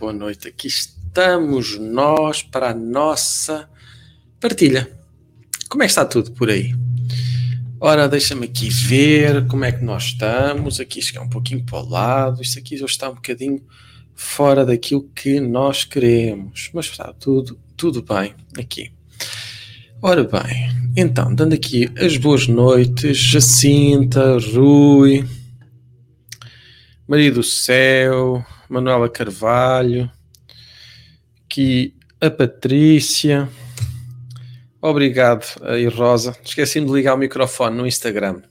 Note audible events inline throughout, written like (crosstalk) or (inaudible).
boa noite. Aqui estamos nós para a nossa partilha. Como é que está tudo por aí? Ora, deixa-me aqui ver como é que nós estamos. Aqui isto é um pouquinho para o lado. Isto aqui já está um bocadinho fora daquilo que nós queremos. Mas está tudo, tudo bem aqui. Ora bem, então, dando aqui as boas noites, Jacinta, Rui, Maria do Céu, Manuela Carvalho, aqui a Patrícia, obrigado aí Rosa, esqueci-me de ligar o microfone no Instagram,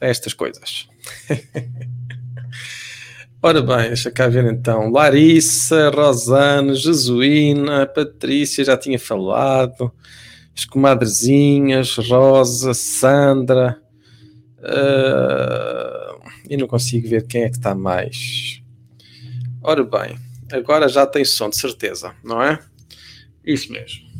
estas coisas. (laughs) Ora bem, deixa cá ver então. Larissa, Rosana, Jesuína, Patrícia, já tinha falado as comadrezinhas, Rosa, Sandra. Uh, e não consigo ver quem é que está mais. Ora bem, agora já tem som, de certeza, não é? Isso mesmo.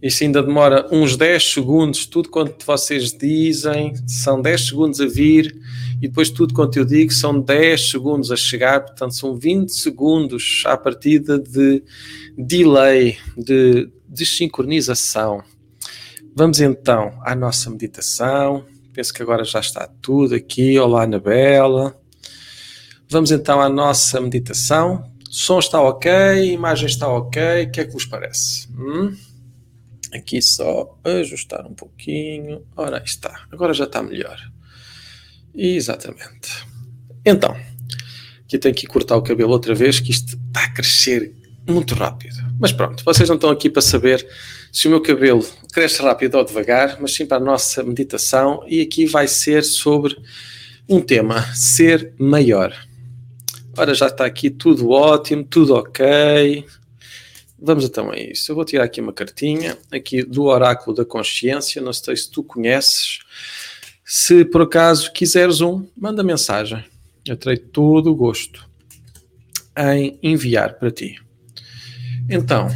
Isso ainda demora uns 10 segundos, tudo quanto vocês dizem, são 10 segundos a vir, e depois tudo quanto eu digo são 10 segundos a chegar, portanto são 20 segundos à partida de delay, de desincronização. Vamos então à nossa meditação. Penso que agora já está tudo aqui. Olá, Anabela. Vamos então à nossa meditação. Som está ok, imagem está ok. O que é que vos parece? Hum? Aqui só ajustar um pouquinho. Ora, aí está. Agora já está melhor. Exatamente. Então, aqui tenho que cortar o cabelo outra vez, que isto está a crescer muito rápido. Mas pronto, vocês não estão aqui para saber se o meu cabelo cresce rápido ou devagar, mas sim para a nossa meditação. E aqui vai ser sobre um tema: ser maior. Ora, já está aqui tudo ótimo, tudo ok. Vamos então a isso. Eu vou tirar aqui uma cartinha, aqui do Oráculo da Consciência. Não sei se tu conheces. Se por acaso quiseres um, manda mensagem. Eu terei todo o gosto em enviar para ti. Então,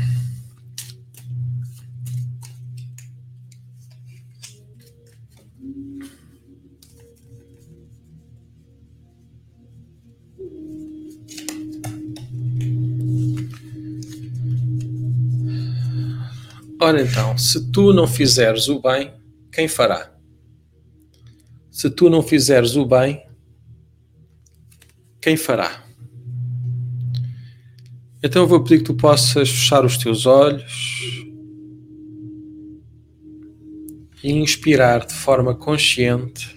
Ora então, se tu não fizeres o bem, quem fará? Se tu não fizeres o bem, quem fará? Então eu vou pedir que tu possas fechar os teus olhos e inspirar de forma consciente,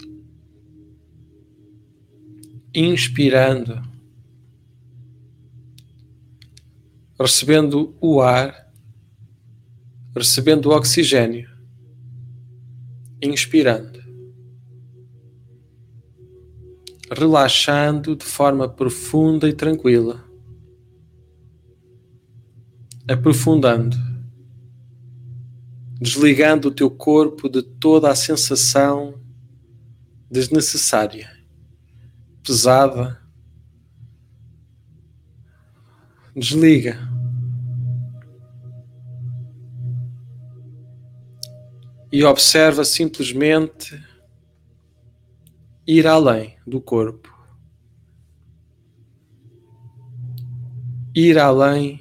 inspirando, recebendo o ar, recebendo o oxigênio, inspirando, relaxando de forma profunda e tranquila aprofundando, desligando o teu corpo de toda a sensação desnecessária, pesada. Desliga. E observa simplesmente ir além do corpo. Ir além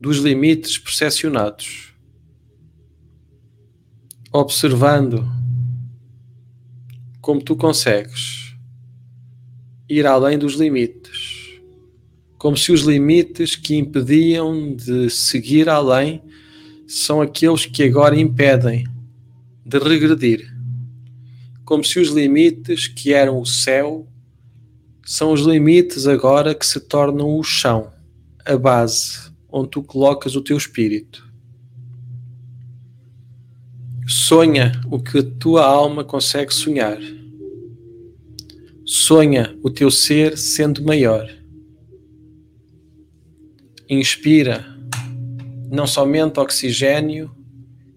dos limites percepcionados, observando como tu consegues ir além dos limites, como se os limites que impediam de seguir além são aqueles que agora impedem de regredir, como se os limites que eram o céu são os limites agora que se tornam o chão, a base onde tu colocas o teu espírito. Sonha o que a tua alma consegue sonhar. Sonha o teu ser sendo maior. Inspira não somente oxigênio,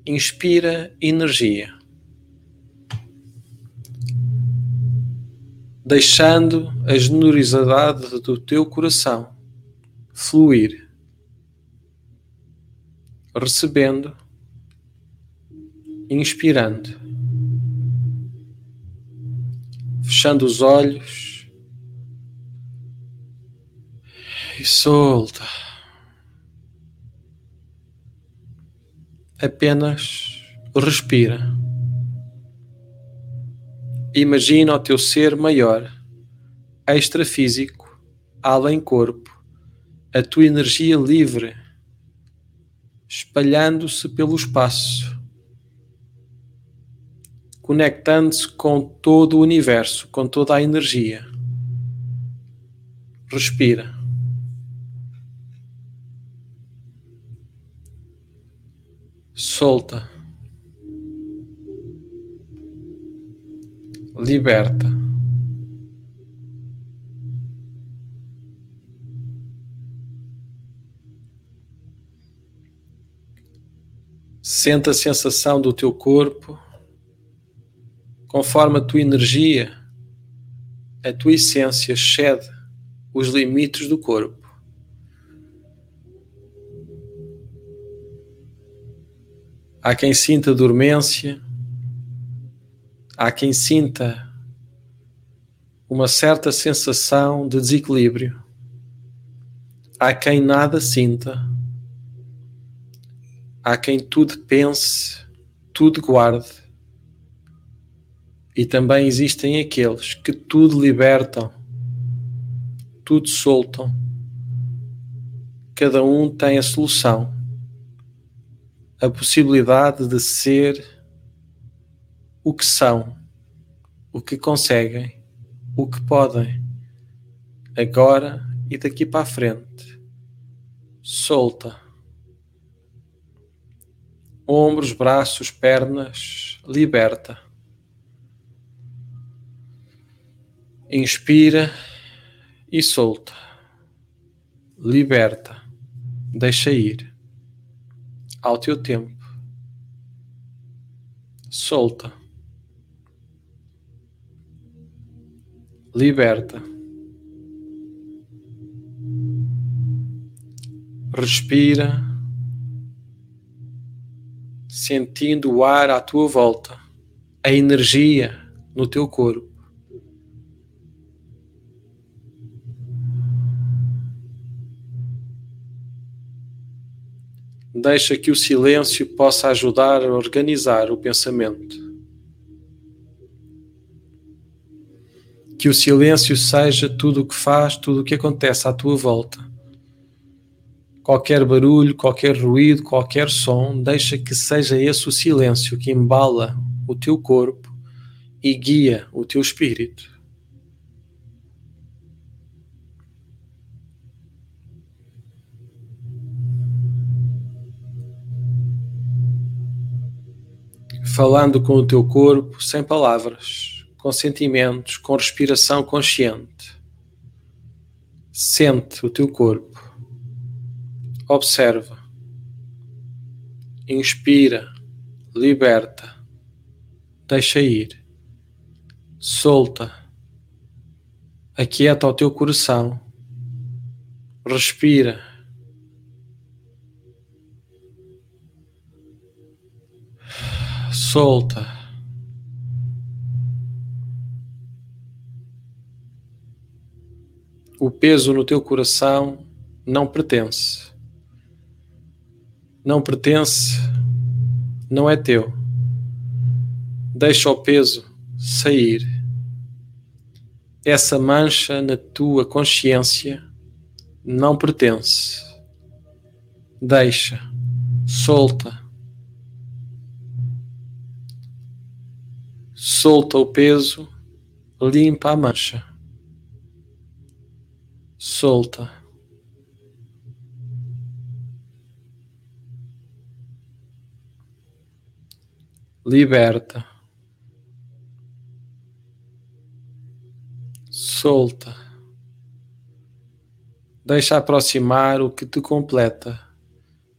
inspira energia. Deixando a generosidade do teu coração fluir recebendo, inspirando, fechando os olhos e solta. Apenas respira. Imagina o teu ser maior, extrafísico, além corpo, a tua energia livre, espalhando-se pelo espaço, conectando-se com todo o universo, com toda a energia. Respira. Solta. Liberta. Senta a sensação do teu corpo, conforme a tua energia, a tua essência excede os limites do corpo. Há quem sinta dormência, há quem sinta uma certa sensação de desequilíbrio, há quem nada sinta, há quem tudo pense, tudo guarde, e também existem aqueles que tudo libertam, tudo soltam. Cada um tem a solução a possibilidade de ser o que são, o que conseguem, o que podem, agora e daqui para a frente. Solta. Ombros, braços, pernas, liberta. Inspira e solta. Liberta. Deixa ir ao teu tempo. Solta. Liberta. Respira, sentindo o ar à tua volta, a energia no teu corpo. Deixa que o silêncio possa ajudar a organizar o pensamento. Que o silêncio seja tudo o que faz, tudo o que acontece à tua volta. Qualquer barulho, qualquer ruído, qualquer som, deixa que seja esse o silêncio que embala o teu corpo e guia o teu espírito. Falando com o teu corpo sem palavras, com sentimentos, com respiração consciente. Sente o teu corpo. Observa. Inspira, liberta, deixa ir, solta, aquieta o teu coração, respira solta. O peso no teu coração não pertence. Não pertence, não é teu. Deixa o peso sair. Essa mancha na tua consciência não pertence. Deixa, solta solta o peso, limpa a mancha. Solta. Liberta. Solta. Deixa aproximar o que te completa.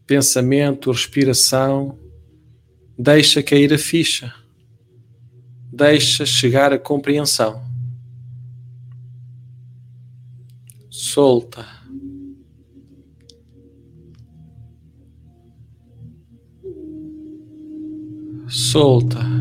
Pensamento, respiração. Deixa cair a ficha deixa chegar a compreensão. Solta. Solta.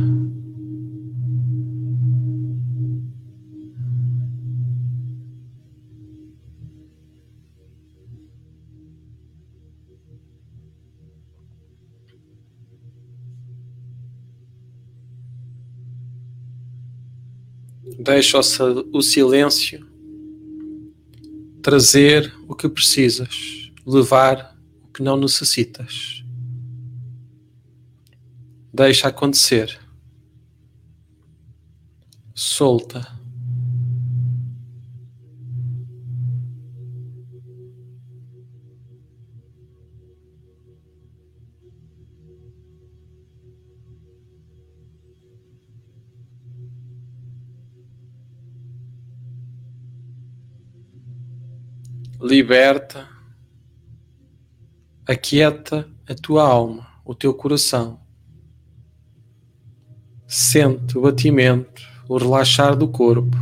Deixa o silêncio trazer o que precisas, levar o que não necessitas. Deixa acontecer. Solta. Liberta, aquieta a tua alma, o teu coração. Sente o batimento, o relaxar do corpo.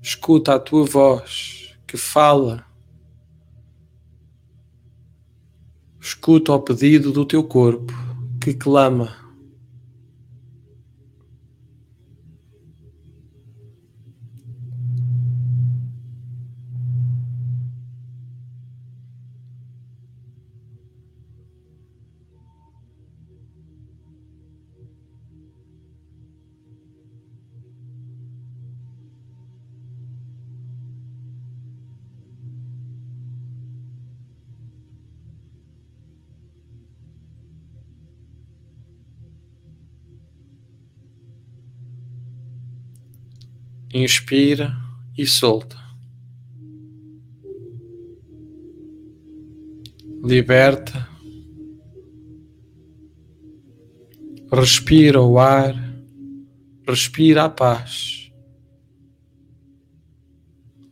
Escuta a tua voz que fala. Escuta o pedido do teu corpo que clama. Inspira e solta. Liberta. Respira o ar. Respira a paz.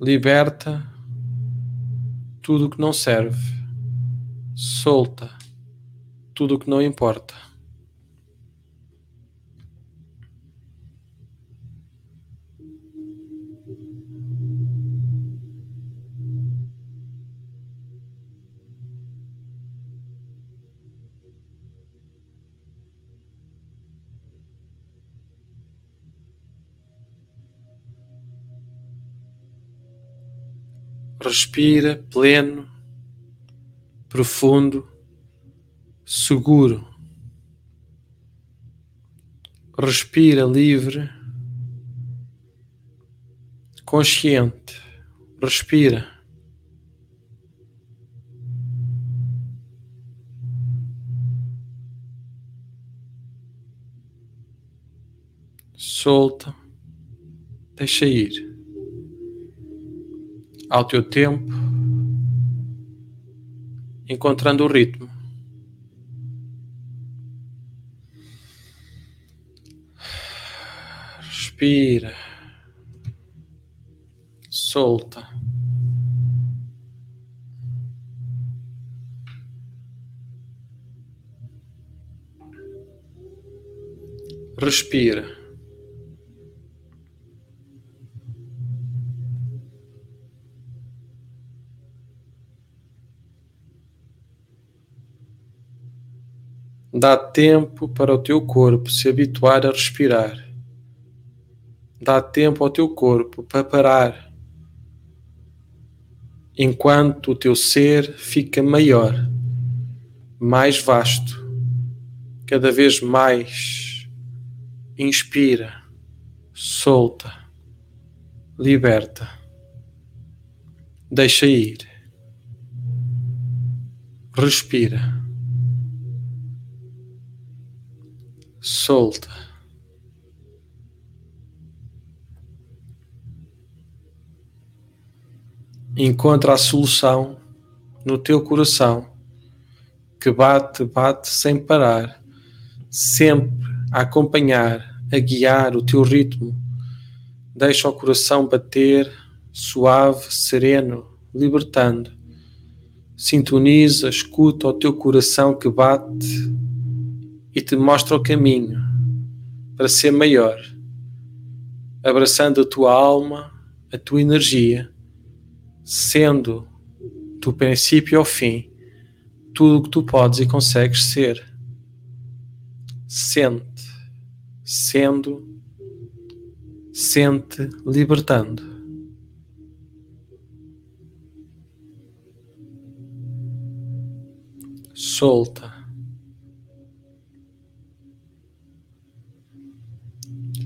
Liberta tudo que não serve. Solta tudo que não importa. Respira pleno, profundo, seguro. Respira livre, consciente. Respira. Solta, deixa ir ao teu tempo, encontrando o ritmo. Respira, solta. Respira. Dá tempo para o teu corpo se habituar a respirar. Dá tempo ao teu corpo para parar. Enquanto o teu ser fica maior, mais vasto, cada vez mais. Inspira, solta, liberta, deixa ir, respira. Solta. Encontra a solução no teu coração que bate, bate sem parar, sempre a acompanhar, a guiar o teu ritmo. Deixa o coração bater, suave, sereno, libertando. Sintoniza, escuta o teu coração que bate e te mostra o caminho para ser maior, abraçando a tua alma, a tua energia, sendo do princípio ao fim tudo o que tu podes e consegues ser. Sente, sendo, sente, libertando. Solta.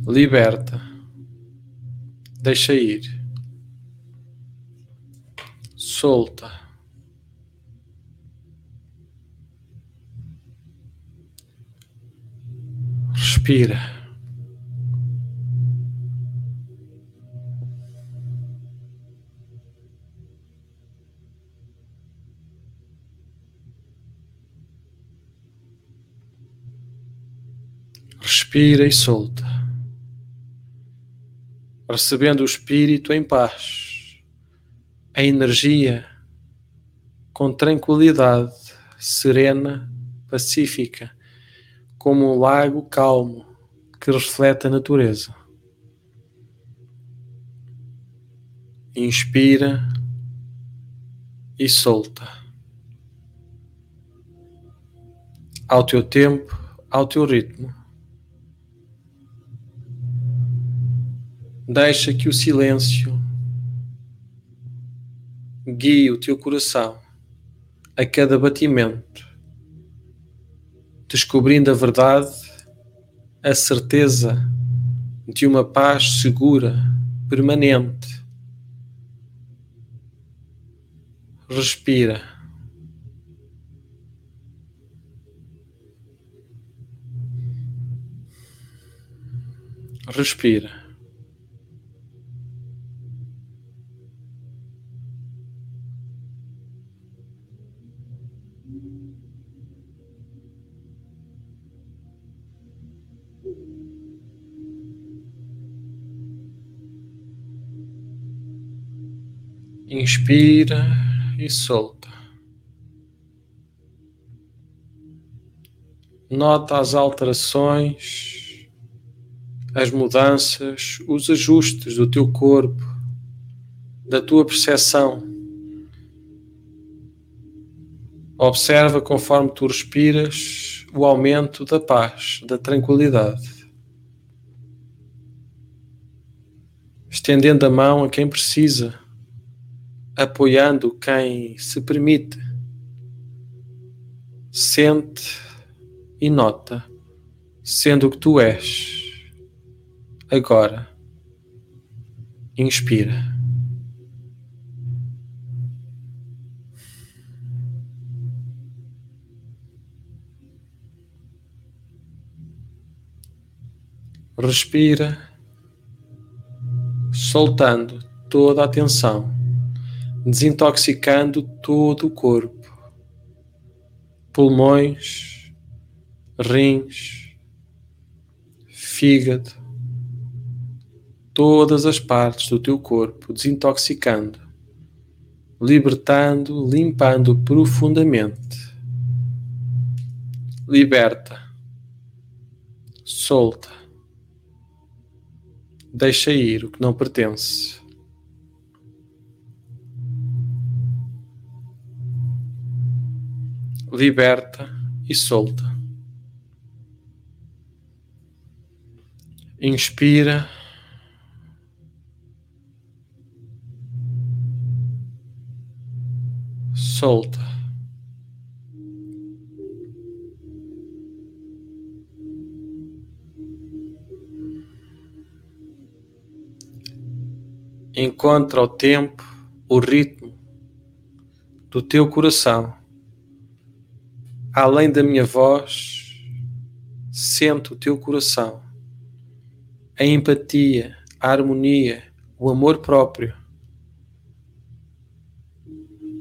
Liberta. Deixa ir. Solta. Respira. Respira e solta, recebendo o Espírito em paz, a energia com tranquilidade, serena, pacífica, como um lago calmo que reflete a natureza. Inspira e solta. Ao teu tempo, ao teu ritmo. Deixa que o silêncio guie o teu coração a cada batimento, descobrindo a verdade, a certeza de uma paz segura, permanente. Respira. Respira. Inspira e solta. Nota as alterações, as mudanças, os ajustes do teu corpo, da tua percepção. Observa conforme tu respiras o aumento da paz, da tranquilidade. Estendendo a mão a quem precisa apoiando quem se permite, sente e nota, sendo o que tu és. Agora, inspira. Respira, soltando toda a tensão desintoxicando todo o corpo, pulmões, rins, fígado, todas as partes do teu corpo, desintoxicando, libertando, limpando profundamente. Liberta, solta, deixa ir o que não pertence. Liberta e solta. Inspira. Solta. Encontra o tempo, o ritmo do teu coração além da minha voz, sento o teu coração, a empatia, a harmonia, o amor próprio.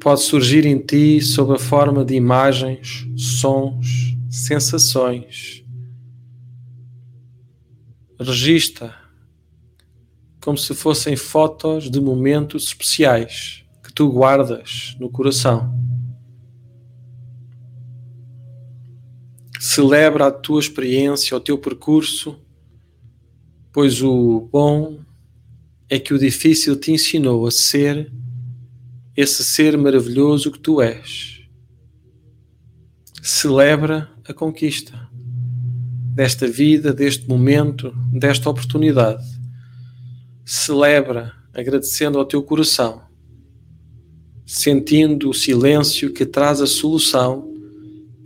Pode surgir em ti sob a forma de imagens, sons, sensações. Registra como se fossem fotos de momentos especiais que tu guardas no coração. Celebra a tua experiência, o teu percurso, pois o bom é que o difícil te ensinou a ser esse ser maravilhoso que tu és. Celebra a conquista desta vida, deste momento, desta oportunidade. Celebra agradecendo ao teu coração, sentindo o silêncio que traz a solução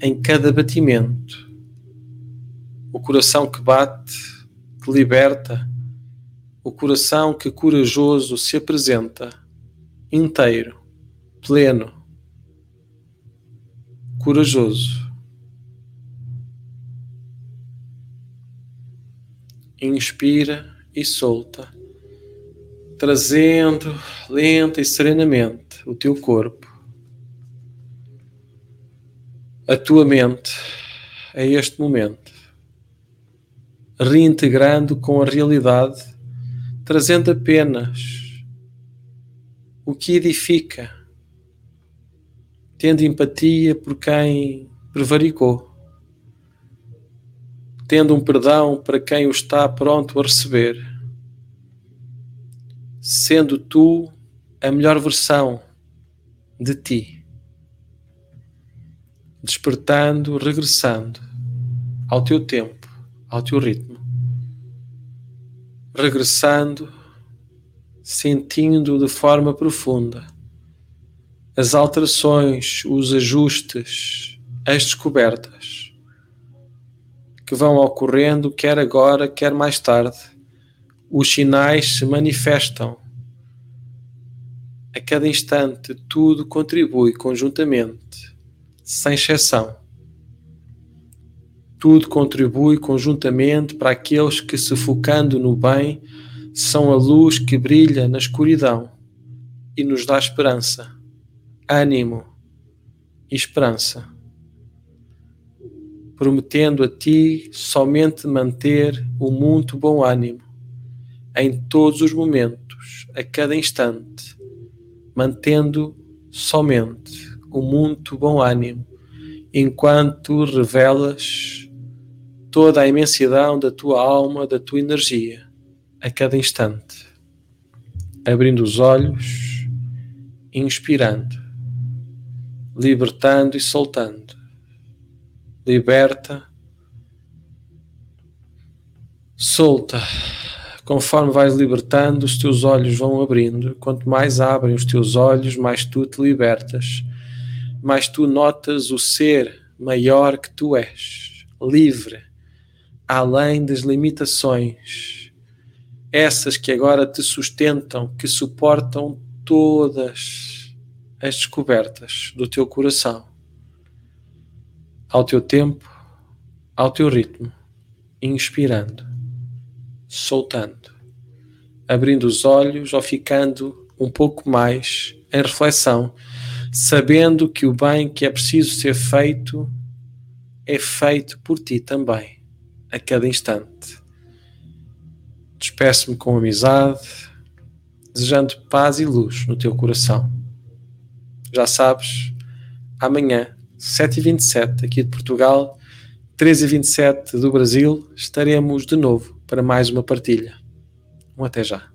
em cada batimento, o coração que bate que liberta, o coração que corajoso se apresenta, inteiro, pleno, corajoso. Inspira e solta, trazendo lenta e serenamente o teu corpo, a tua mente a este momento, reintegrando com a realidade, trazendo apenas o que edifica, tendo empatia por quem prevaricou, tendo um perdão para quem o está pronto a receber, sendo tu a melhor versão de ti, despertando, regressando ao teu tempo, ao teu ritmo, regressando, sentindo de forma profunda as alterações, os ajustes, as descobertas que vão ocorrendo, quer agora, quer mais tarde. Os sinais se manifestam. A cada instante, tudo contribui conjuntamente, sem exceção. Tudo contribui conjuntamente para aqueles que, se focando no bem, são a luz que brilha na escuridão e nos dá esperança, ânimo e esperança prometendo a ti somente manter o muito bom ânimo em todos os momentos, a cada instante, mantendo somente o muito bom ânimo, enquanto revelas toda a imensidão da tua alma, da tua energia, a cada instante, abrindo os olhos, inspirando, libertando e soltando liberta, solta. Conforme vais libertando, os teus olhos vão abrindo. Quanto mais abrem os teus olhos, mais tu te libertas, mais tu notas o ser maior que tu és, livre, além das limitações, essas que agora te sustentam, que suportam todas as descobertas do teu coração ao teu tempo, ao teu ritmo, inspirando, soltando, abrindo os olhos ou ficando um pouco mais em reflexão, sabendo que o bem que é preciso ser feito é feito por ti também, a cada instante. Despeço-me com amizade, desejando paz e luz no teu coração. Já sabes, amanhã 7h27 aqui de Portugal, 13h27 do Brasil, estaremos de novo para mais uma partilha. Um até já.